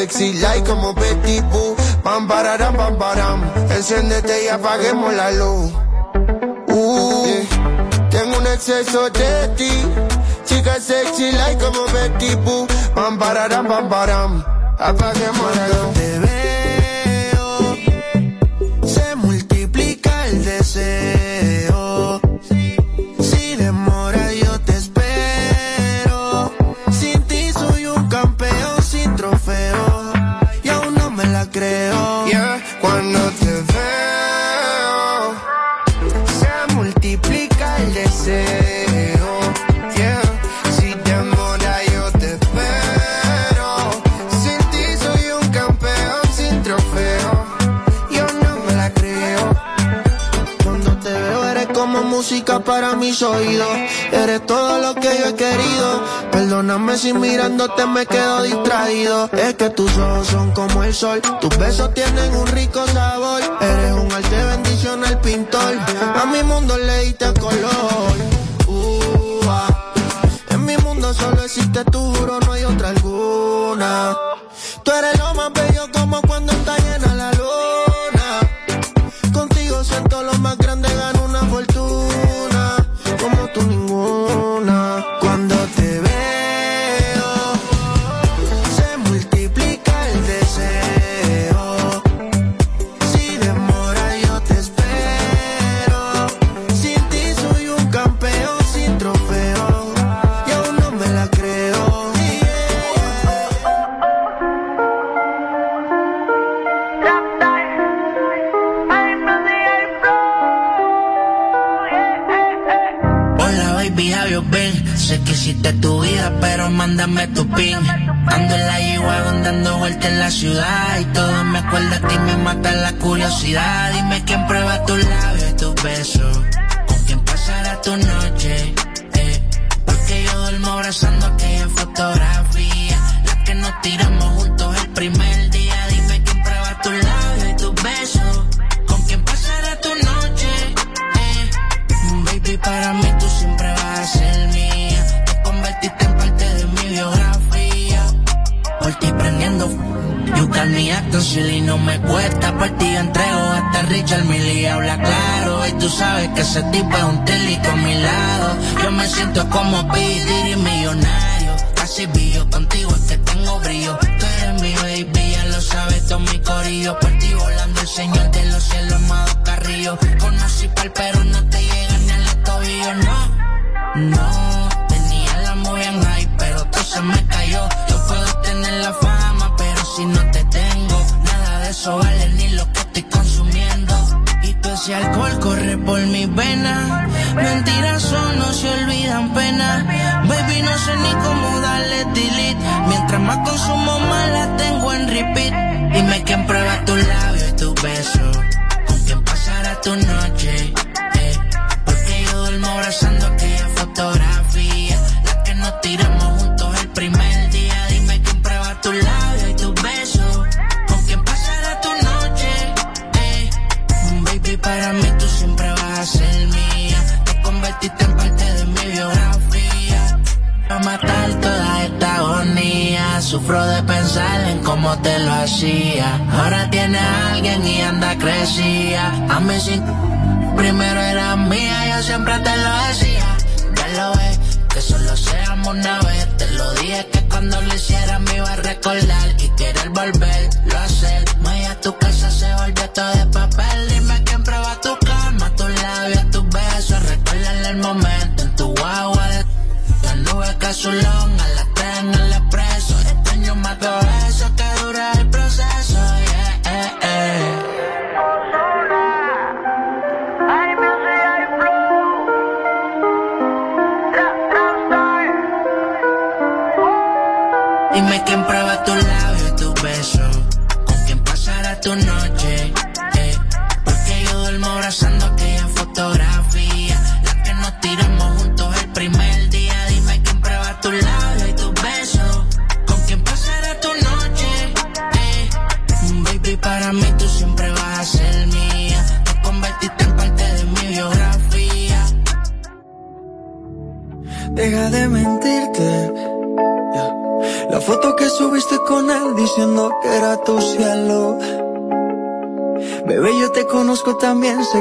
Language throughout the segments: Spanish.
sexy, like como Betty Boo. Pam, pararam, pam, param. Enciéndete y apaguemos la luz. Uh. Tengo un exceso de ti, chica sexy, like como Betty Boo. Pam, pararam, pam, param. Apaguemos la luz. Eres todo lo que yo he querido. Perdóname si mirándote me quedo distraído. Es que tus ojos son como el sol. Tus besos tienen un rico sabor. Eres un arte bendición al pintor. A mi mundo le diste color. Uh, ah. En mi mundo solo existe tu sabes que ese tipo es un tilito a mi lado. Yo me siento como Peter y millonario. Casi billo, contigo es que tengo brillo. Tú eres mi baby, ya lo sabes, todo mi corillo. Por ti volando el señor de los cielos, amado Carrillo. Conocí pa'l pero no te llega ni a los tobillos, no. No, tenía la muy en high, pero todo se me cayó. Yo puedo tener la fama, pero si no te tengo, nada de eso vale ni lo que ese alcohol corre por mis venas. Mentiras son, no se olvidan pena. Baby, no sé ni cómo darle delete. Mientras más consumo, más la tengo en repeat. Dime quién prueba tus labios y tus besos. Con quién pasará tu noche. Te lo hacía. Ahora tiene a alguien y anda crecía. A mí sí, primero era mía, yo siempre te lo decía. Ya lo ves, que solo seamos una vez. Te lo dije que cuando lo hiciera me iba a recordar y querer volver, lo hacer. a tu casa se volvió todo de papel. Dime quién prueba tu calma, tus labios, tus besos. Recuérdale el momento en tu agua de la nube que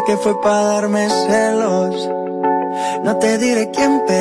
que fue para darme celos. No te diré quién, pero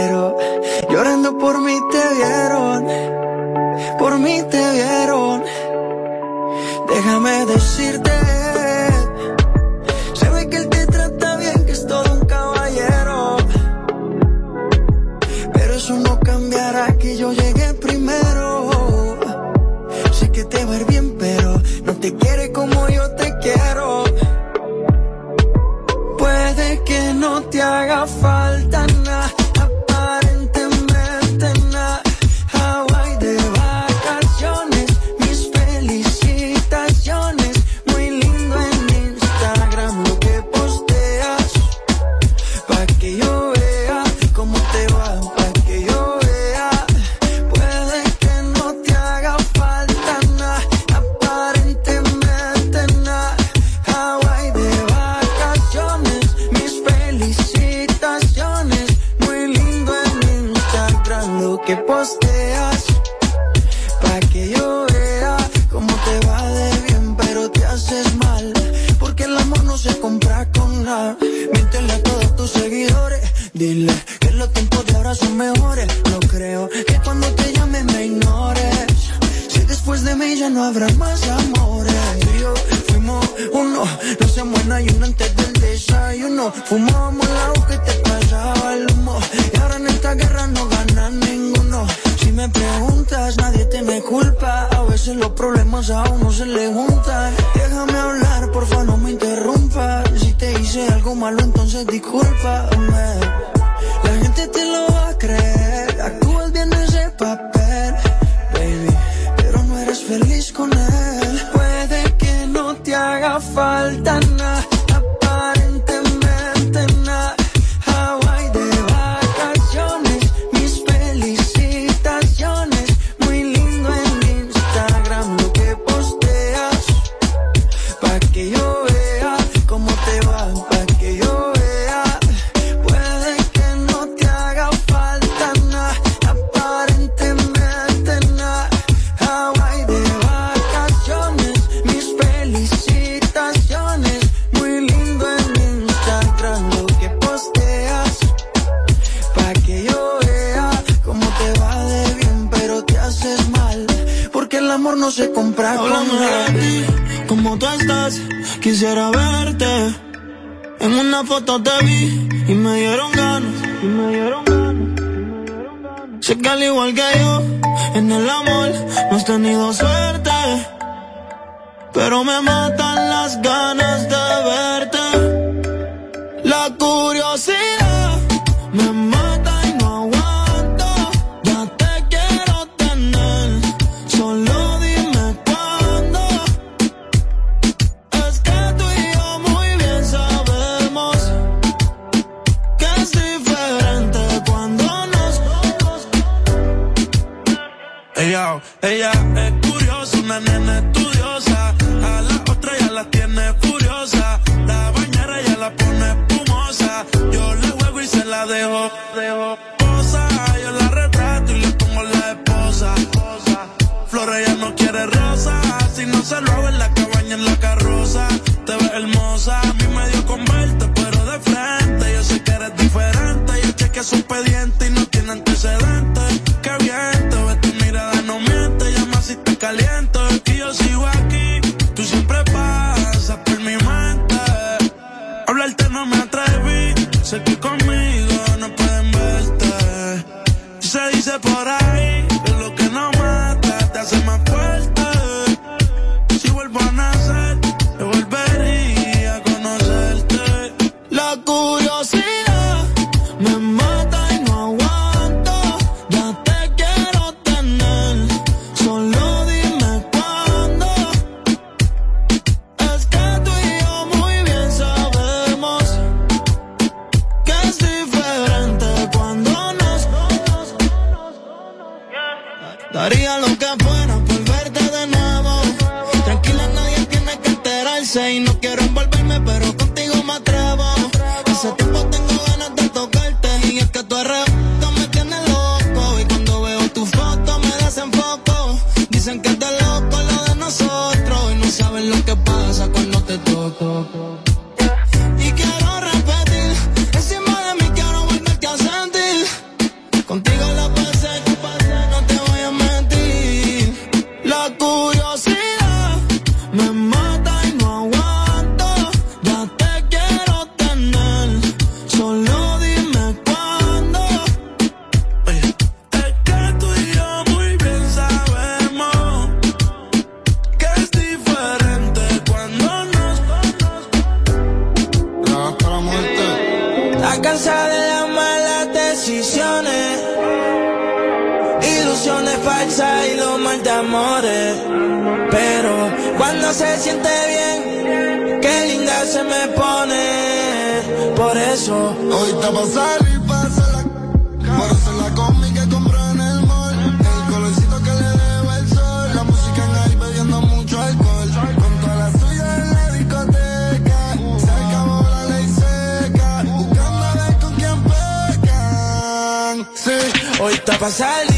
Míntele a todos tus seguidores. Dile que los tiempos de ahora son mejores. No creo que cuando te llames me ignores. Si después de mí ya no habrá más amores. Y yo fuimos uno, no se muera y uno antes del desayuno. Fumábamos la hoja y te pasaba el humo. Y ahora en esta guerra no gana ninguno. Si me preguntas, nadie te me culpa. A veces los problemas a uno se le juntan. Déjame hablar, porfa, no me interrumpas hice algo malo, entonces discúlpame. La gente te lo va a creer, actúas bien ese papel, baby, pero no eres feliz con él. Puede que no te haga falta nada pero me matan las ganas de verte. La curiosidad me mata y no aguanto. Ya te quiero tener, solo dime cuándo. Es que tú y yo muy bien sabemos que es diferente cuando nos. Ella, ella es curiosa, una nena estudiosa a la otra ya la tiene furiosa. La bañera ya la pone espumosa. Yo le juego y se la dejo. dejo. Posa, yo la retrato y le pongo la esposa. Flores ya no quiere rosa. Si no se lo hago en la cabaña, en la carroza. Te ves hermosa, a mí me dio con verte, pero de frente. Yo sé que eres diferente. Yo cheque su expediente se siente bien, qué linda se me pone. Por eso, hoy está pa' salir, pasa la. La combi que compró en el mall. El colorcito que le deba el sol. La música en ahí bebiendo mucho alcohol. Con toda la suya en la discoteca. Se acabó la ley seca. Buscando a ver con quién pecan. Sí, hoy está pa' salir.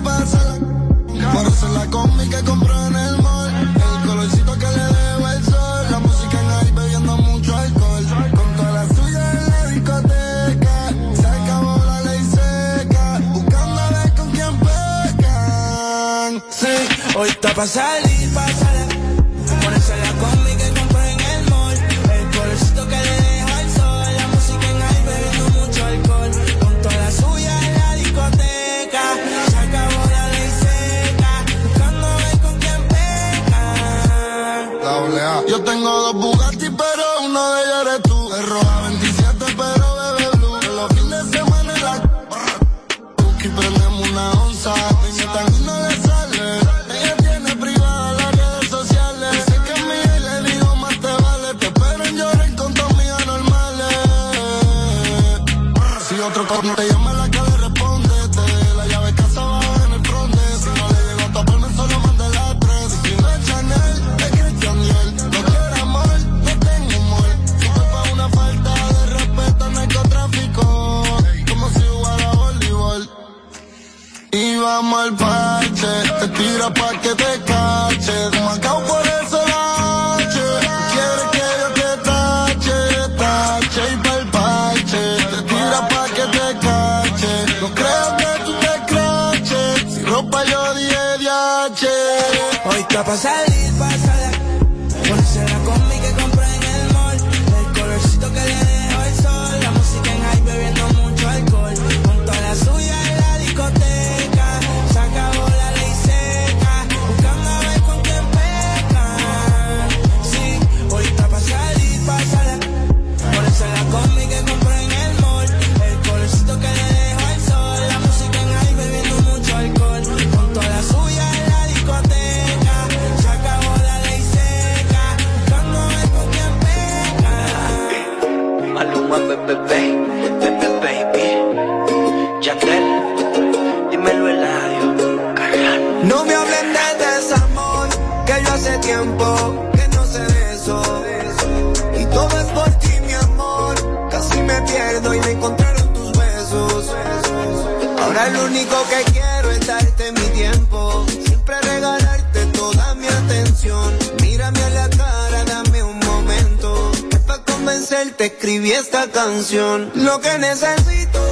Hoy está pa' salir, pa' salir. que te cache, marcado por el solache. Quiere que yo te tache, tache y palpache. Te tira pa' que te cache, no creo que tú te craches. Si ropa yo dije de Hoy te ha pasado canción. Lo que necesito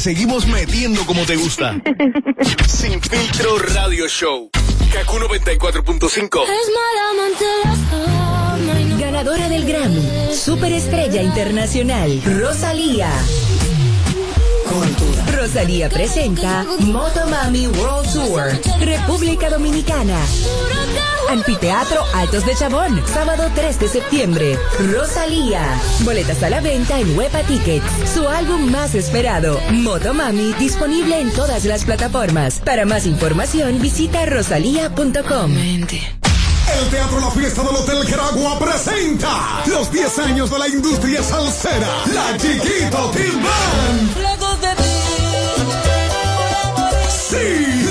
seguimos metiendo como te gusta. Sin filtro radio show. Kaku 94.5. Ganadora del Grammy, Superestrella Internacional, Rosalía. Rosalía presenta Motomami World Tour, República Dominicana. Anfiteatro Altos de Chabón, sábado 3 de septiembre. Rosalía. Boletas a la venta en Huepa Tickets. Su álbum más esperado, Motomami, disponible en todas las plataformas. Para más información, visita rosalía.com. El Teatro La Fiesta del Hotel Geragua presenta los 10 años de la industria salsera, La Chiquito Timbán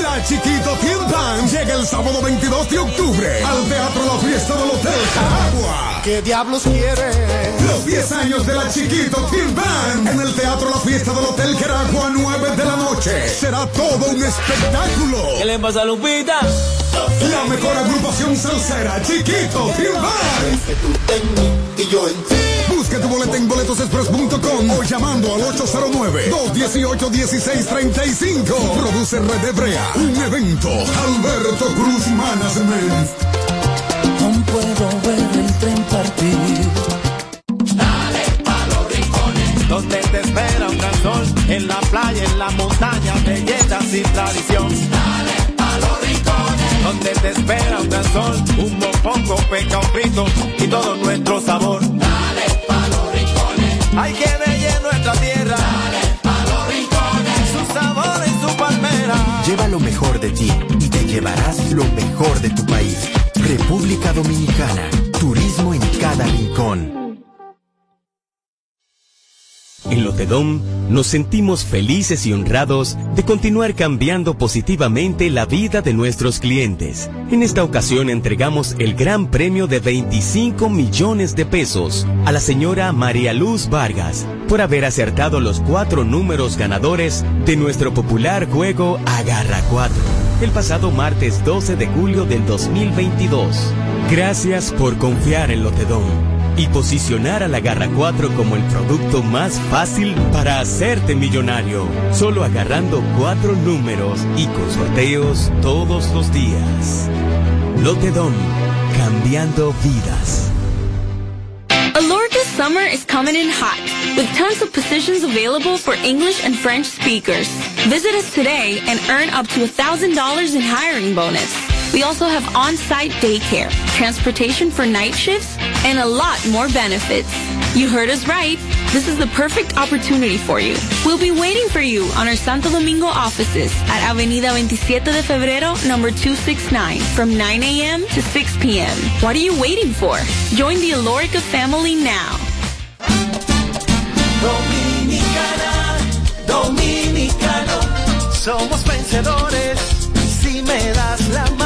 La Chiquito Tiendan llega el sábado 22 de octubre al Teatro La Fiesta del Hotel Caragua. ¿Qué diablos quieres? Los 10 años de la Chiquito Tiendan en el Teatro La Fiesta del Hotel Caragua, 9 de la noche. Será todo un espectáculo. ¿Qué le pasa a Lupita? La mejor agrupación salsera, Chiquito Tiendan. Que y yo en ti. Tu boleta en boletosexpress.com o llamando al 809-218-1635. Produce Red Hebrea, un evento. Alberto Cruz Management. No puedo ver el tren partir. Dale pa' los rincones. Donde te espera un gran sol. En la playa, en la montaña, bellezas y tradición. Dale pa' los rincones. Donde te espera un gran sol. Un mopongo, peca, un frito y todo nuestro sabor hay que bella nuestra tierra. Dale los rincones, su sabor y su palmera. Lleva lo mejor de ti y te llevarás lo mejor de tu país. República Dominicana, turismo en cada rincón. En Lotedom nos sentimos felices y honrados de continuar cambiando positivamente la vida de nuestros clientes. En esta ocasión entregamos el gran premio de 25 millones de pesos a la señora María Luz Vargas por haber acertado los cuatro números ganadores de nuestro popular juego Agarra 4 el pasado martes 12 de julio del 2022. Gracias por confiar en Lotedom y posicionar a la Garra 4 como el producto más fácil para hacerte millonario, solo agarrando cuatro números y con sorteos todos los días. Lotedom, cambiando vidas. Alorca summer is coming in hot, with tons of positions available for English and French speakers. Visit us today and earn up to $1,000 in hiring bonus. We also have on-site daycare, transportation for night shifts, and a lot more benefits. You heard us right. This is the perfect opportunity for you. We'll be waiting for you on our Santo Domingo offices at Avenida 27 de Febrero, number 269, from 9 a.m. to 6 p.m. What are you waiting for? Join the Alorica family now. Dominicana, dominicano, somos vencedores si me das la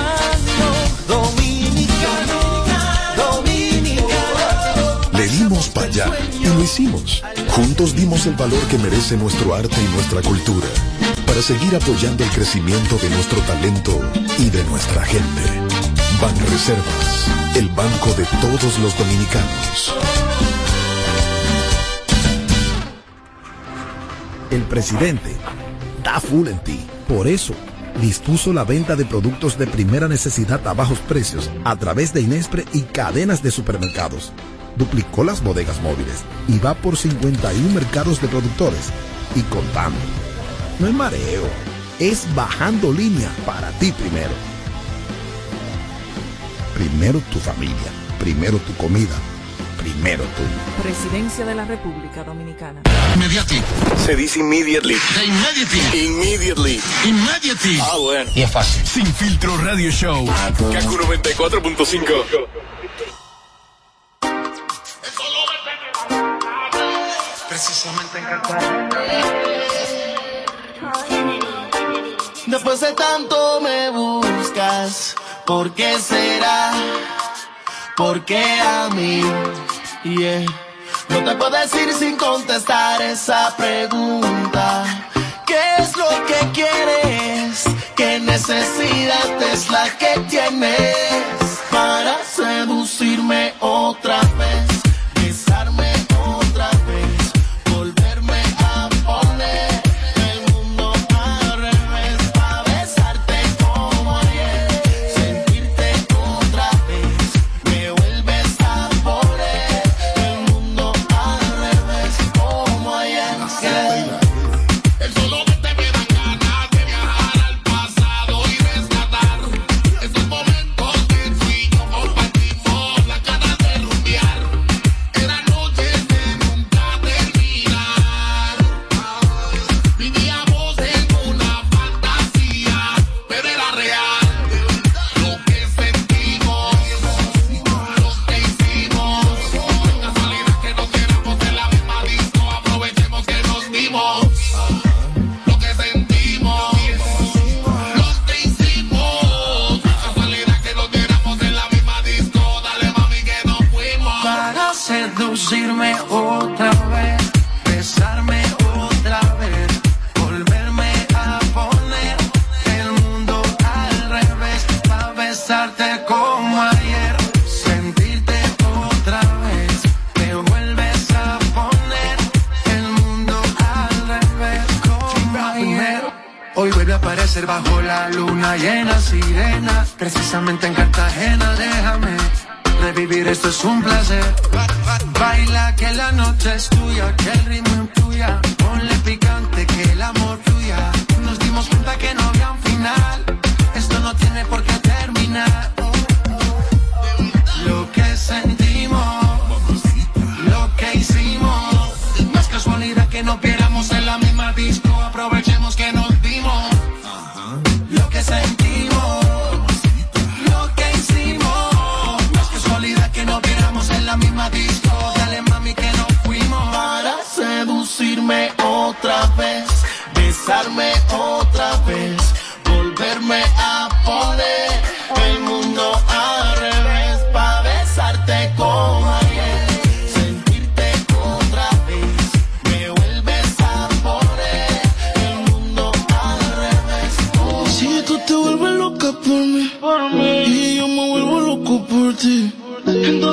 y lo hicimos. Juntos dimos el valor que merece nuestro arte y nuestra cultura para seguir apoyando el crecimiento de nuestro talento y de nuestra gente. Ban Reservas, el banco de todos los dominicanos. El presidente da full en ti. Por eso, dispuso la venta de productos de primera necesidad a bajos precios a través de Inespre y cadenas de supermercados. Duplicó las bodegas móviles y va por 51 mercados de productores y contando. No es mareo, es bajando línea para ti primero. Primero tu familia, primero tu comida, primero tú. Presidencia de la República Dominicana. Immediately. Se dice immediately. Immediately. Immediately. Immediately. Ah, bueno. Y es fácil. Sin filtro radio show. Kaku 94.5. Precisamente en Después de tanto me buscas, ¿por qué será? ¿Por qué a mí? No te puedo decir sin contestar esa pregunta. ¿Qué es lo que quieres? ¿Qué necesidad es la que tienes para seducirme otra vez?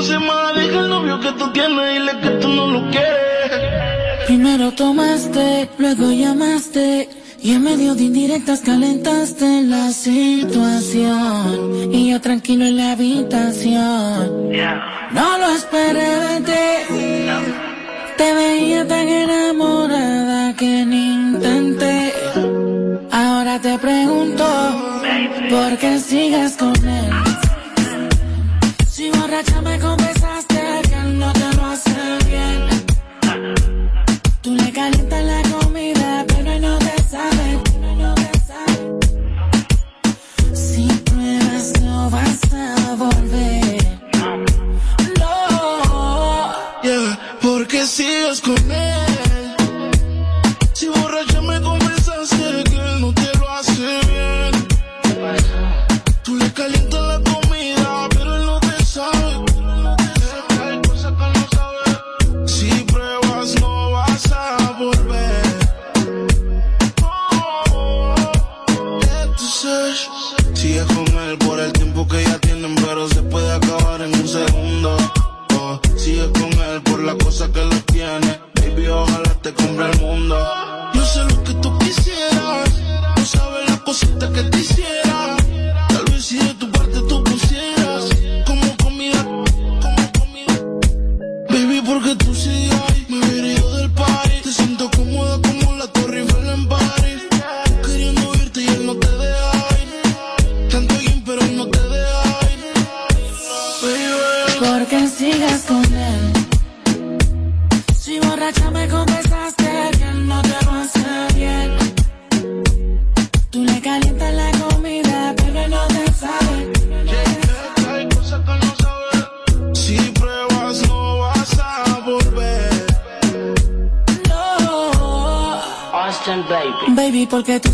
el novio que tú tienes y le que tú no lo quieres. Primero tomaste, luego llamaste. Y en medio de indirectas calentaste la situación Y yo tranquilo en la habitación. No lo esperé de ti. Te veía tan enamorada que ni intenté Ahora te pregunto ¿Por qué sigues con él? Borracha me confesaste que no te lo hace bien. Tú le calientas la comida, pero no te sabe. Si pruebas no vas a volver. No. Yeah, porque sigues con él. que sigas con él. Si borracha me confesaste que no te va a hacer bien. Tú le calientas la comida, pero él no te sabe. Si pruebas no vas a volver. No. Austin, baby. Baby, porque tú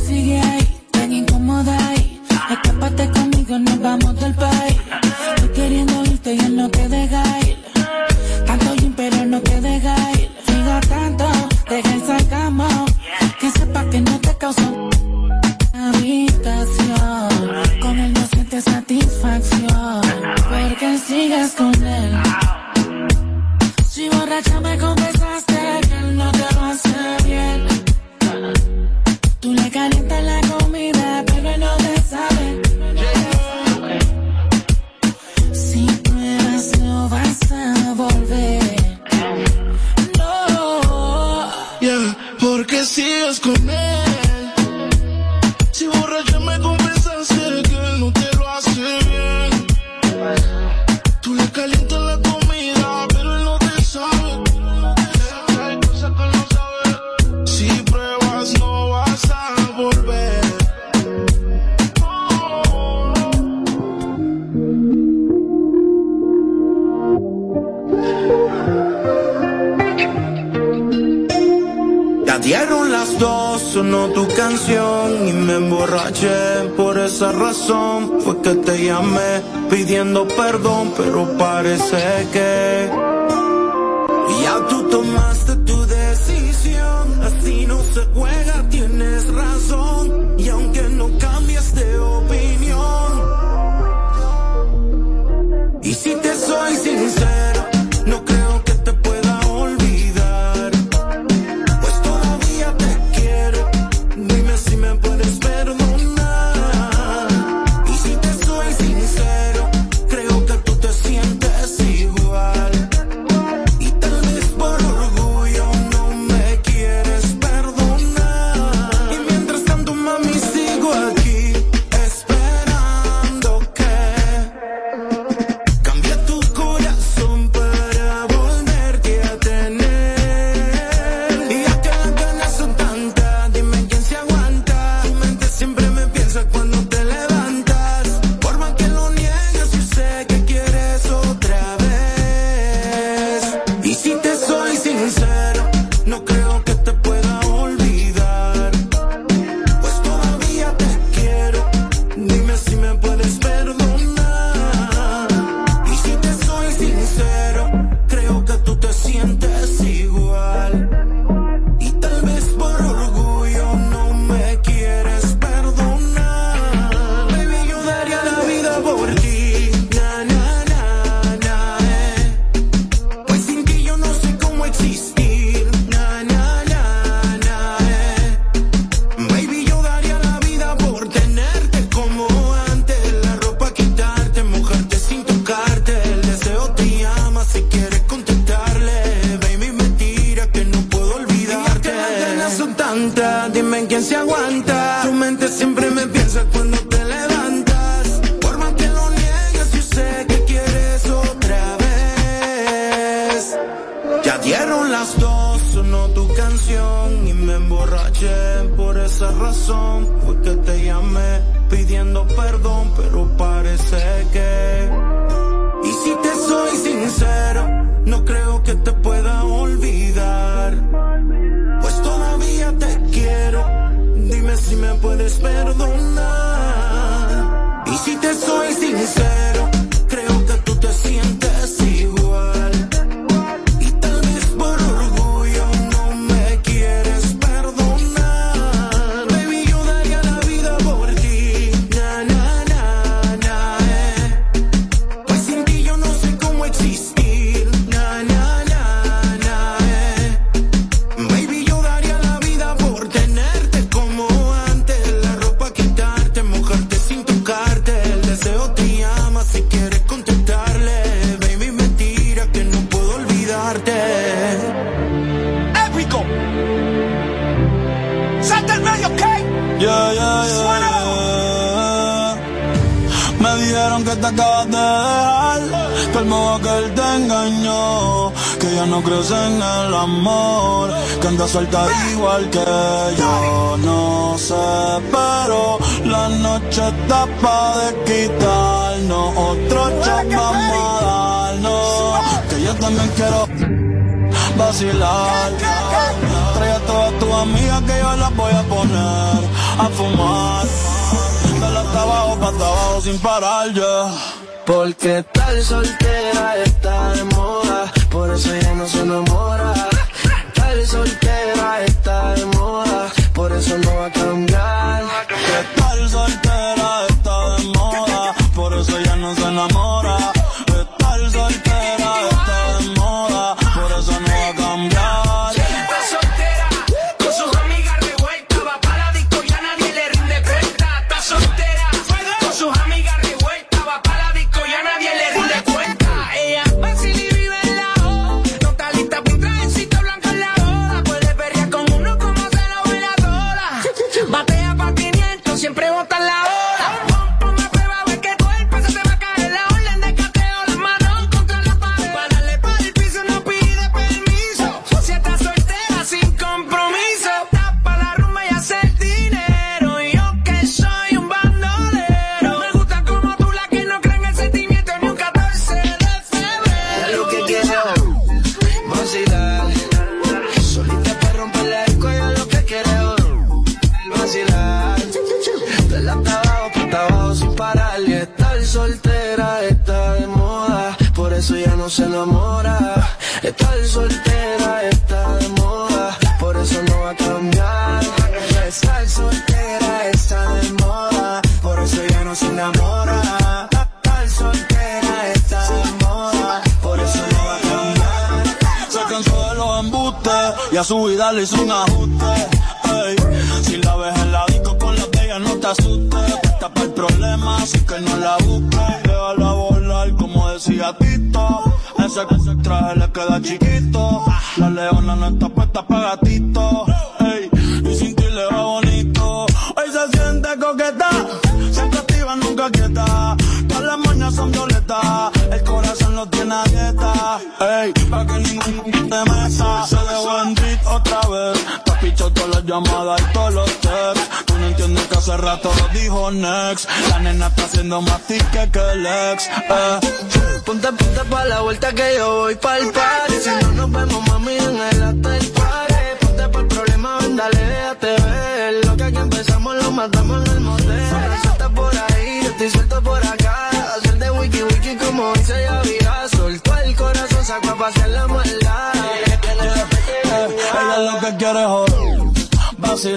Porque tal soltera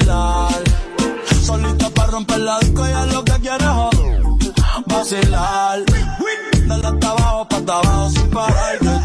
Solita para romper la disco, ella lo que quiere es vacilar. Dale hasta abajo, para abajo sin parar.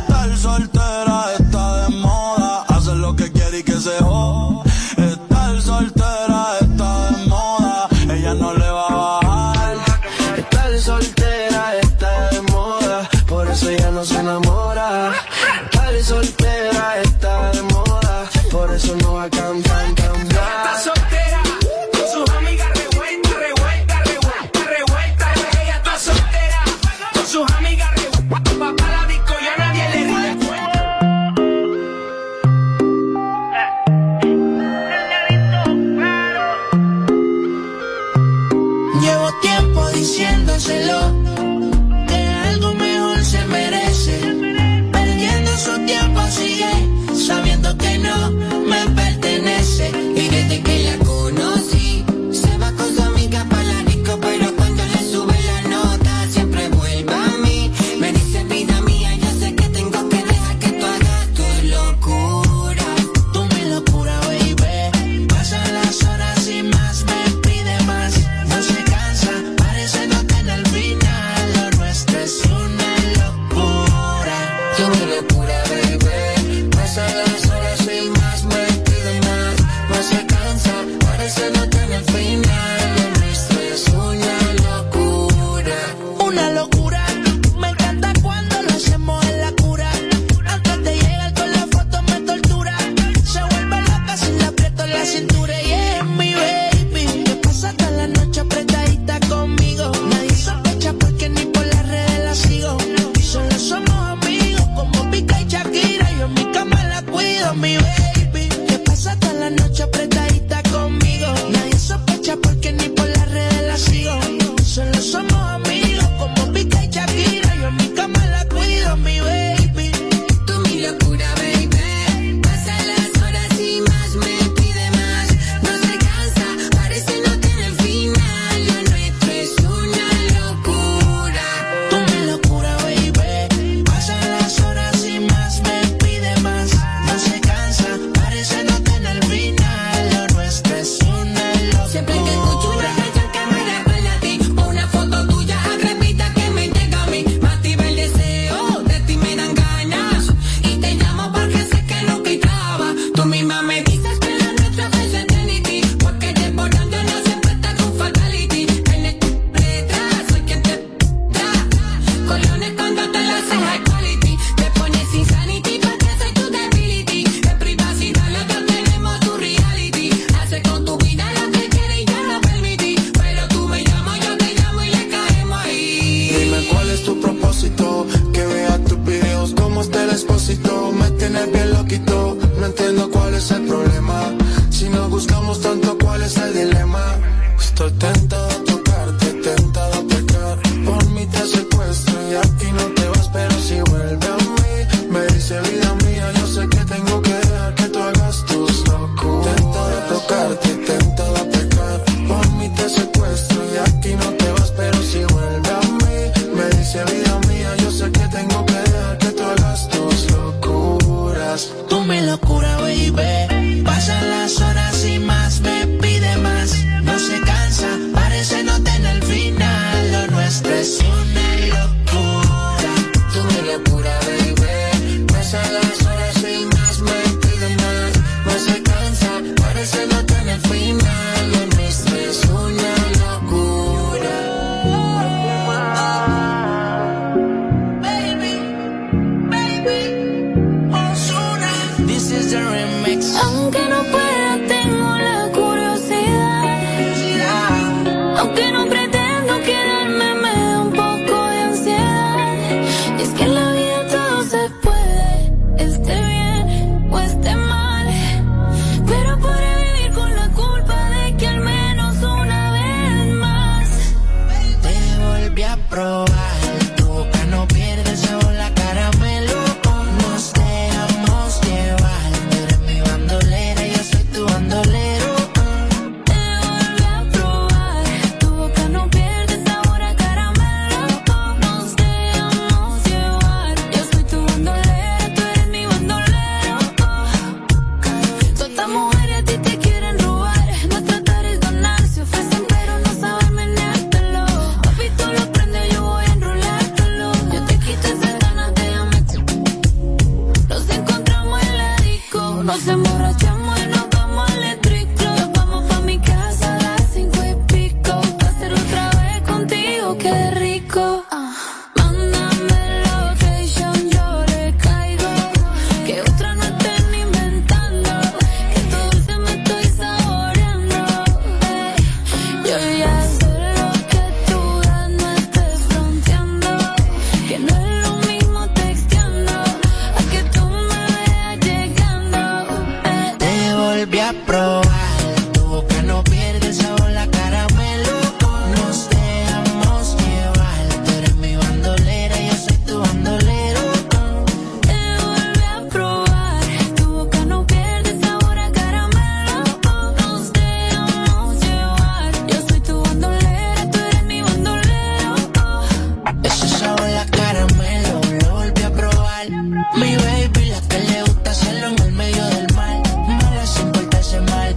Mi baby, la que le gusta hacerlo en el medio del mal. Mala sin portarse mal.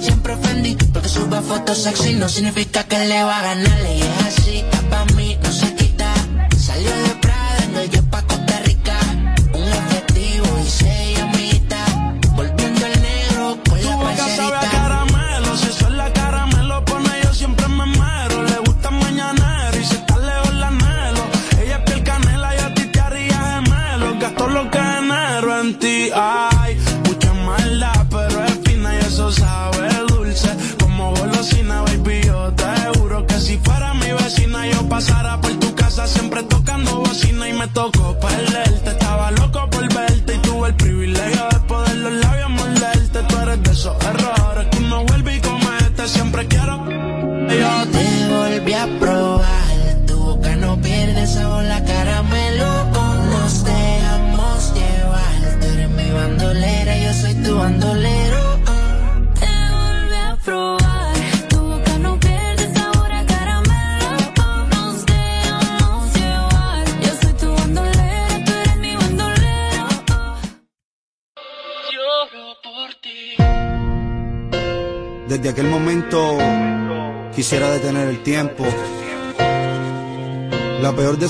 Siempre ofendí porque suba fotos sexy no significa que le va a ganar.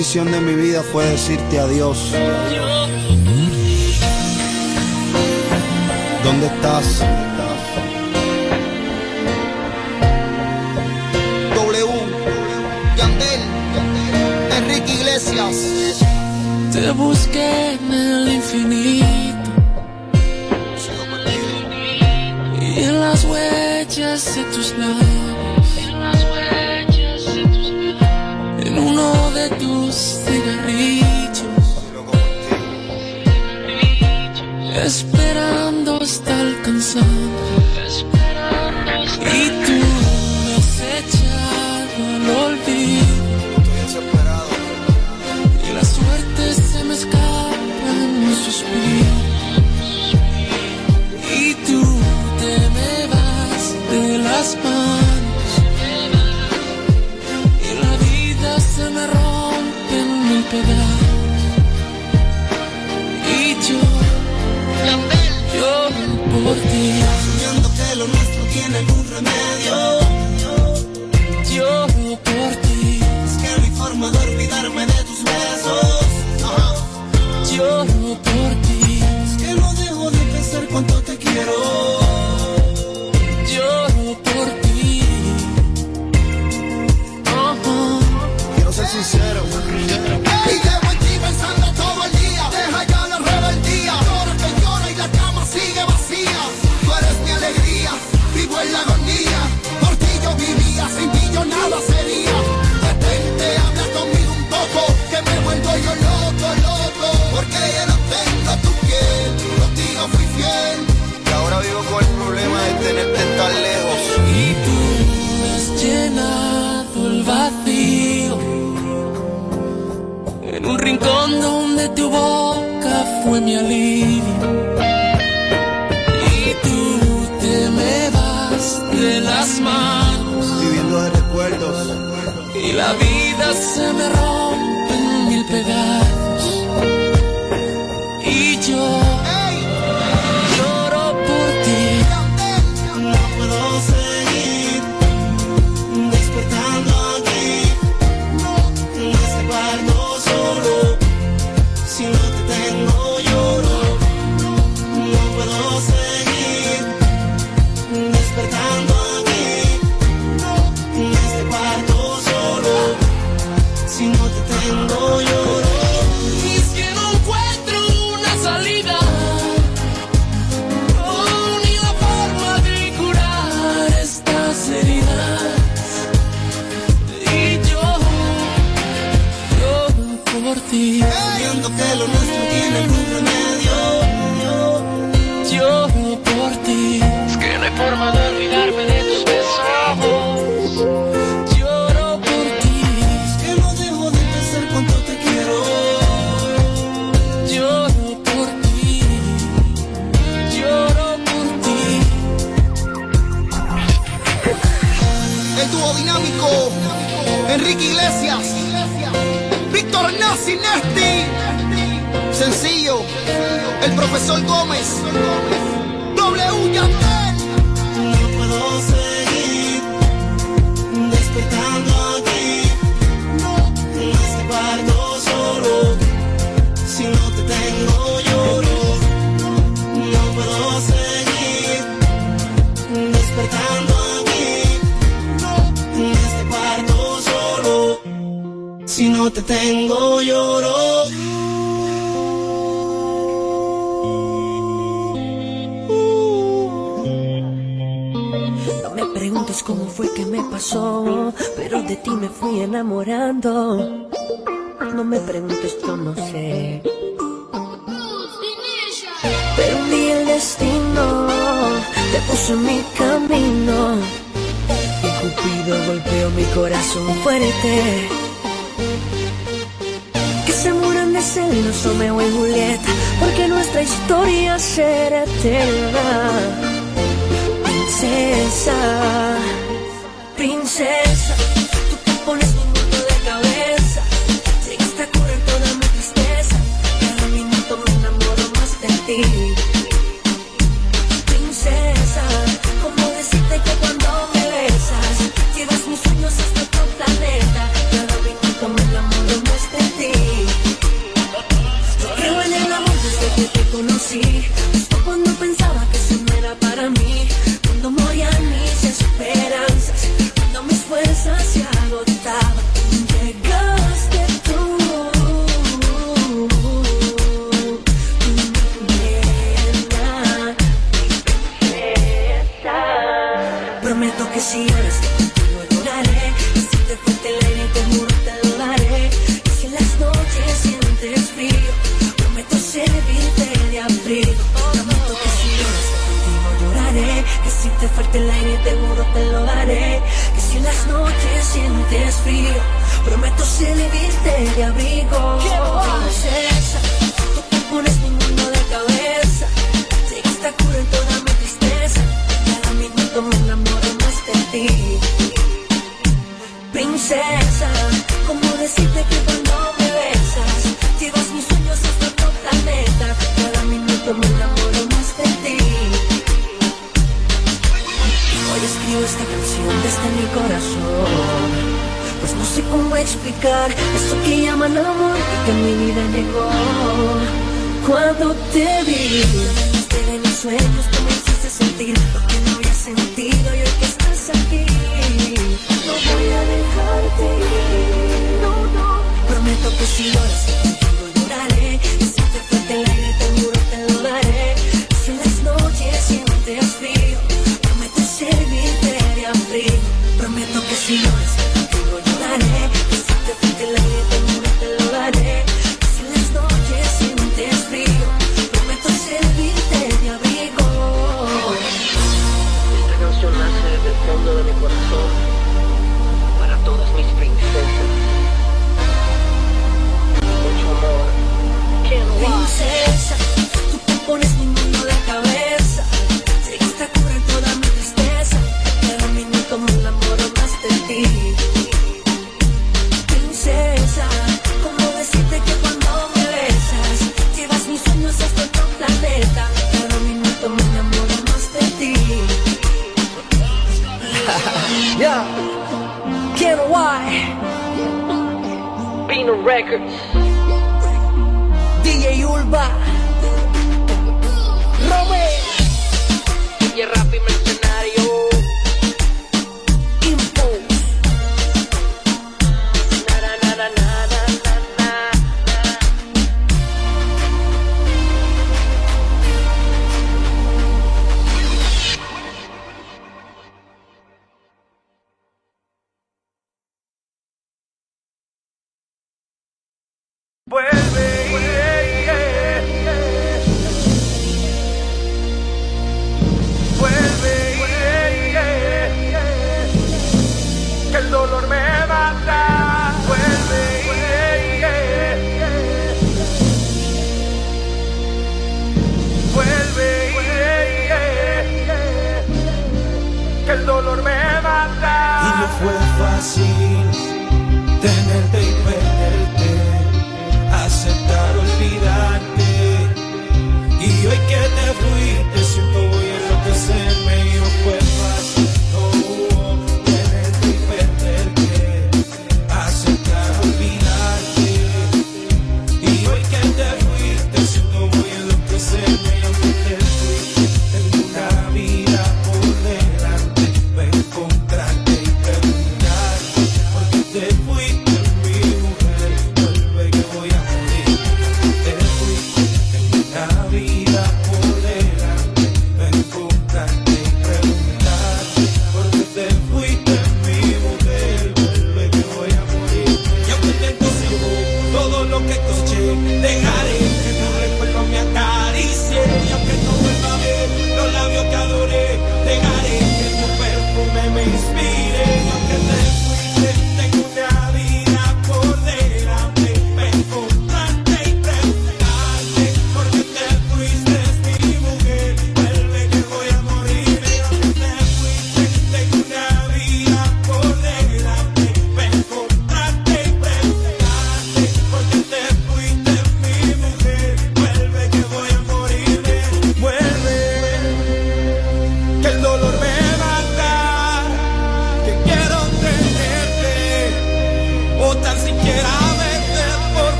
La decisión de mi vida fue decirte adiós. Just. medio vida se me. princesa, princesa, princesa. Tú te pones mi mundo de cabeza, llegaste a correr toda mi tristeza. Cada minuto me enamoro más de ti. Prometo que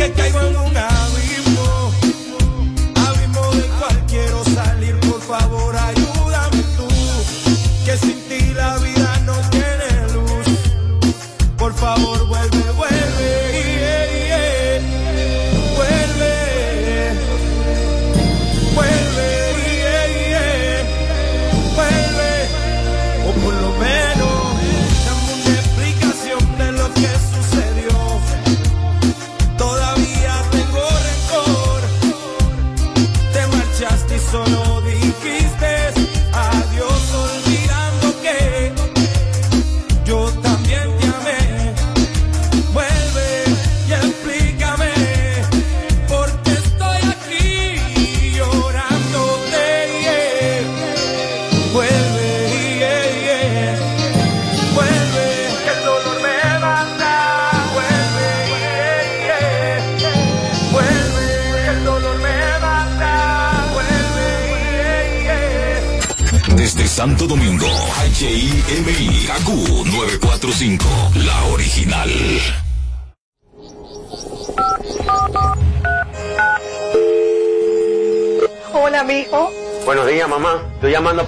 que caigo en una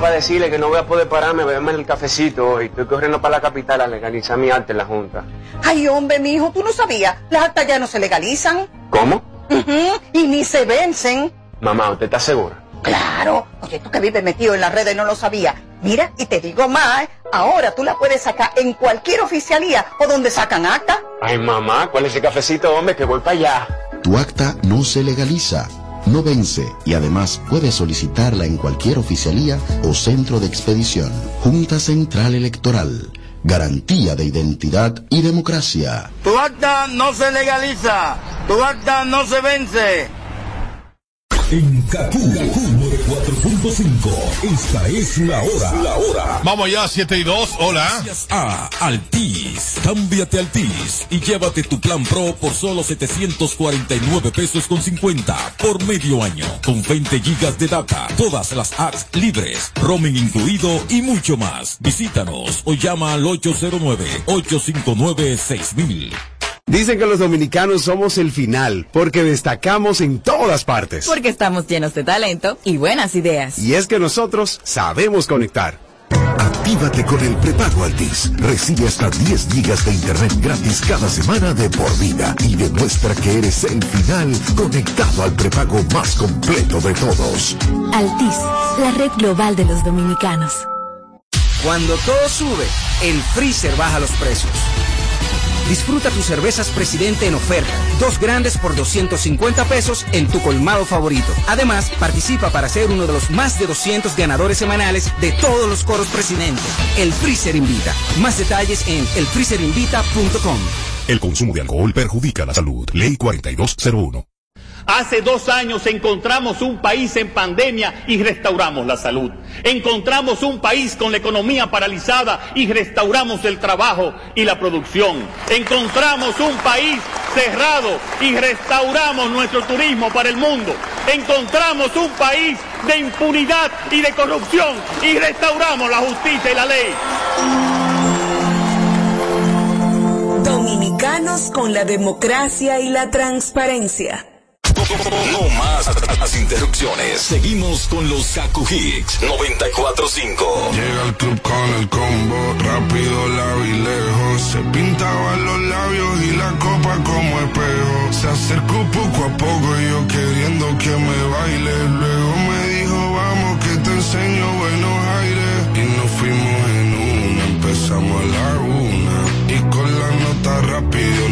para decirle que no voy a poder pararme a beberme el cafecito y estoy corriendo para la capital a legalizar mi arte en la Junta. Ay, hombre, mijo, tú no sabías. Las actas ya no se legalizan. ¿Cómo? Ujú, Y ni se vencen. Mamá, ¿usted está segura? Claro. Oye, tú que vives metido en las redes no lo sabía. Mira, y te digo más, ¿eh? ahora tú la puedes sacar en cualquier oficialía o donde sacan acta. Ay, mamá, ¿cuál es ese cafecito, hombre? Que voy para allá. Tu acta no se legaliza, no vence y además puedes solicitarla en cualquier oficialía o centro de expedición. Junta Central Electoral. Garantía de identidad y democracia. Tu acta no se legaliza, tu acta no se vence. En Kaku, 4.5. Esta es la hora. La hora. Vamos ya, 7 y 2. Hola. A Altis. Cámbiate Altis y llévate tu plan Pro por solo 749 pesos con 50 por medio año. Con 20 gigas de data, todas las apps libres, roaming incluido y mucho más. Visítanos o llama al 809-859-6000. Dicen que los dominicanos somos el final, porque destacamos en todas partes. Porque estamos llenos de talento y buenas ideas. Y es que nosotros sabemos conectar. Actívate con el prepago Altis. Recibe hasta 10 gigas de internet gratis cada semana de por vida y demuestra que eres el final conectado al prepago más completo de todos. Altis, la red global de los dominicanos. Cuando todo sube, el freezer baja los precios. Disfruta tus cervezas Presidente en oferta. Dos grandes por 250 pesos en tu colmado favorito. Además, participa para ser uno de los más de 200 ganadores semanales de todos los coros Presidente. El Freezer Invita. Más detalles en elfreezerinvita.com. El consumo de alcohol perjudica la salud. Ley 4201. Hace dos años encontramos un país en pandemia y restauramos la salud. Encontramos un país con la economía paralizada y restauramos el trabajo y la producción. Encontramos un país cerrado y restauramos nuestro turismo para el mundo. Encontramos un país de impunidad y de corrupción y restauramos la justicia y la ley. Dominicanos con la democracia y la transparencia. No más las interrupciones. Seguimos con los Kaku Hicks 94.5. Llega al club con el combo, rápido, la lejos. Se pintaban los labios y la copa como espejo. Se acercó poco a poco y yo queriendo que me baile. Luego me dijo, vamos que te enseño buenos aires. Y nos fuimos en una, empezamos a la una. Y con la nota rápido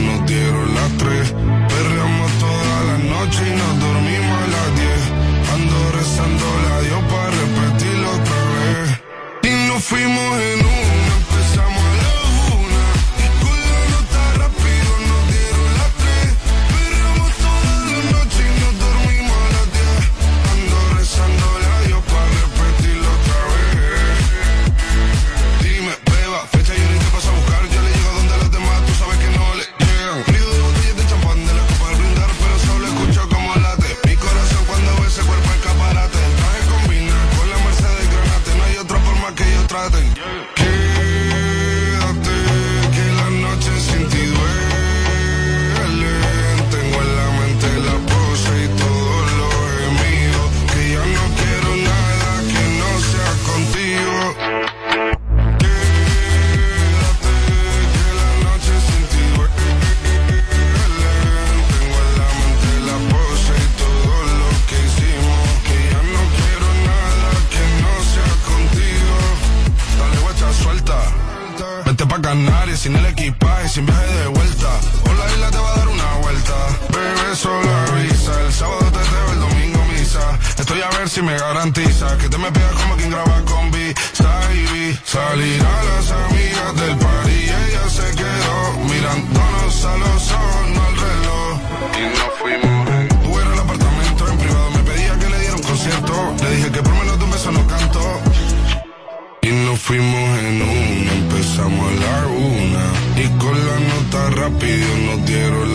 rápido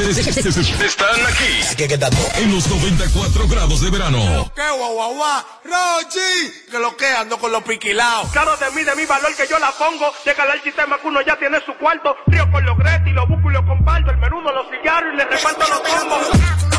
Están aquí. En los 94 grados de verano. ¡Qué guau, ¡Rochi! Que lo que ando con los piquilados. Claro de mí, de mi valor que yo la pongo. Llega el sistema que uno ya tiene su cuarto. Río con los gretis, lo busco y lo comparto. El menudo, los cigarros y le reparto los combos.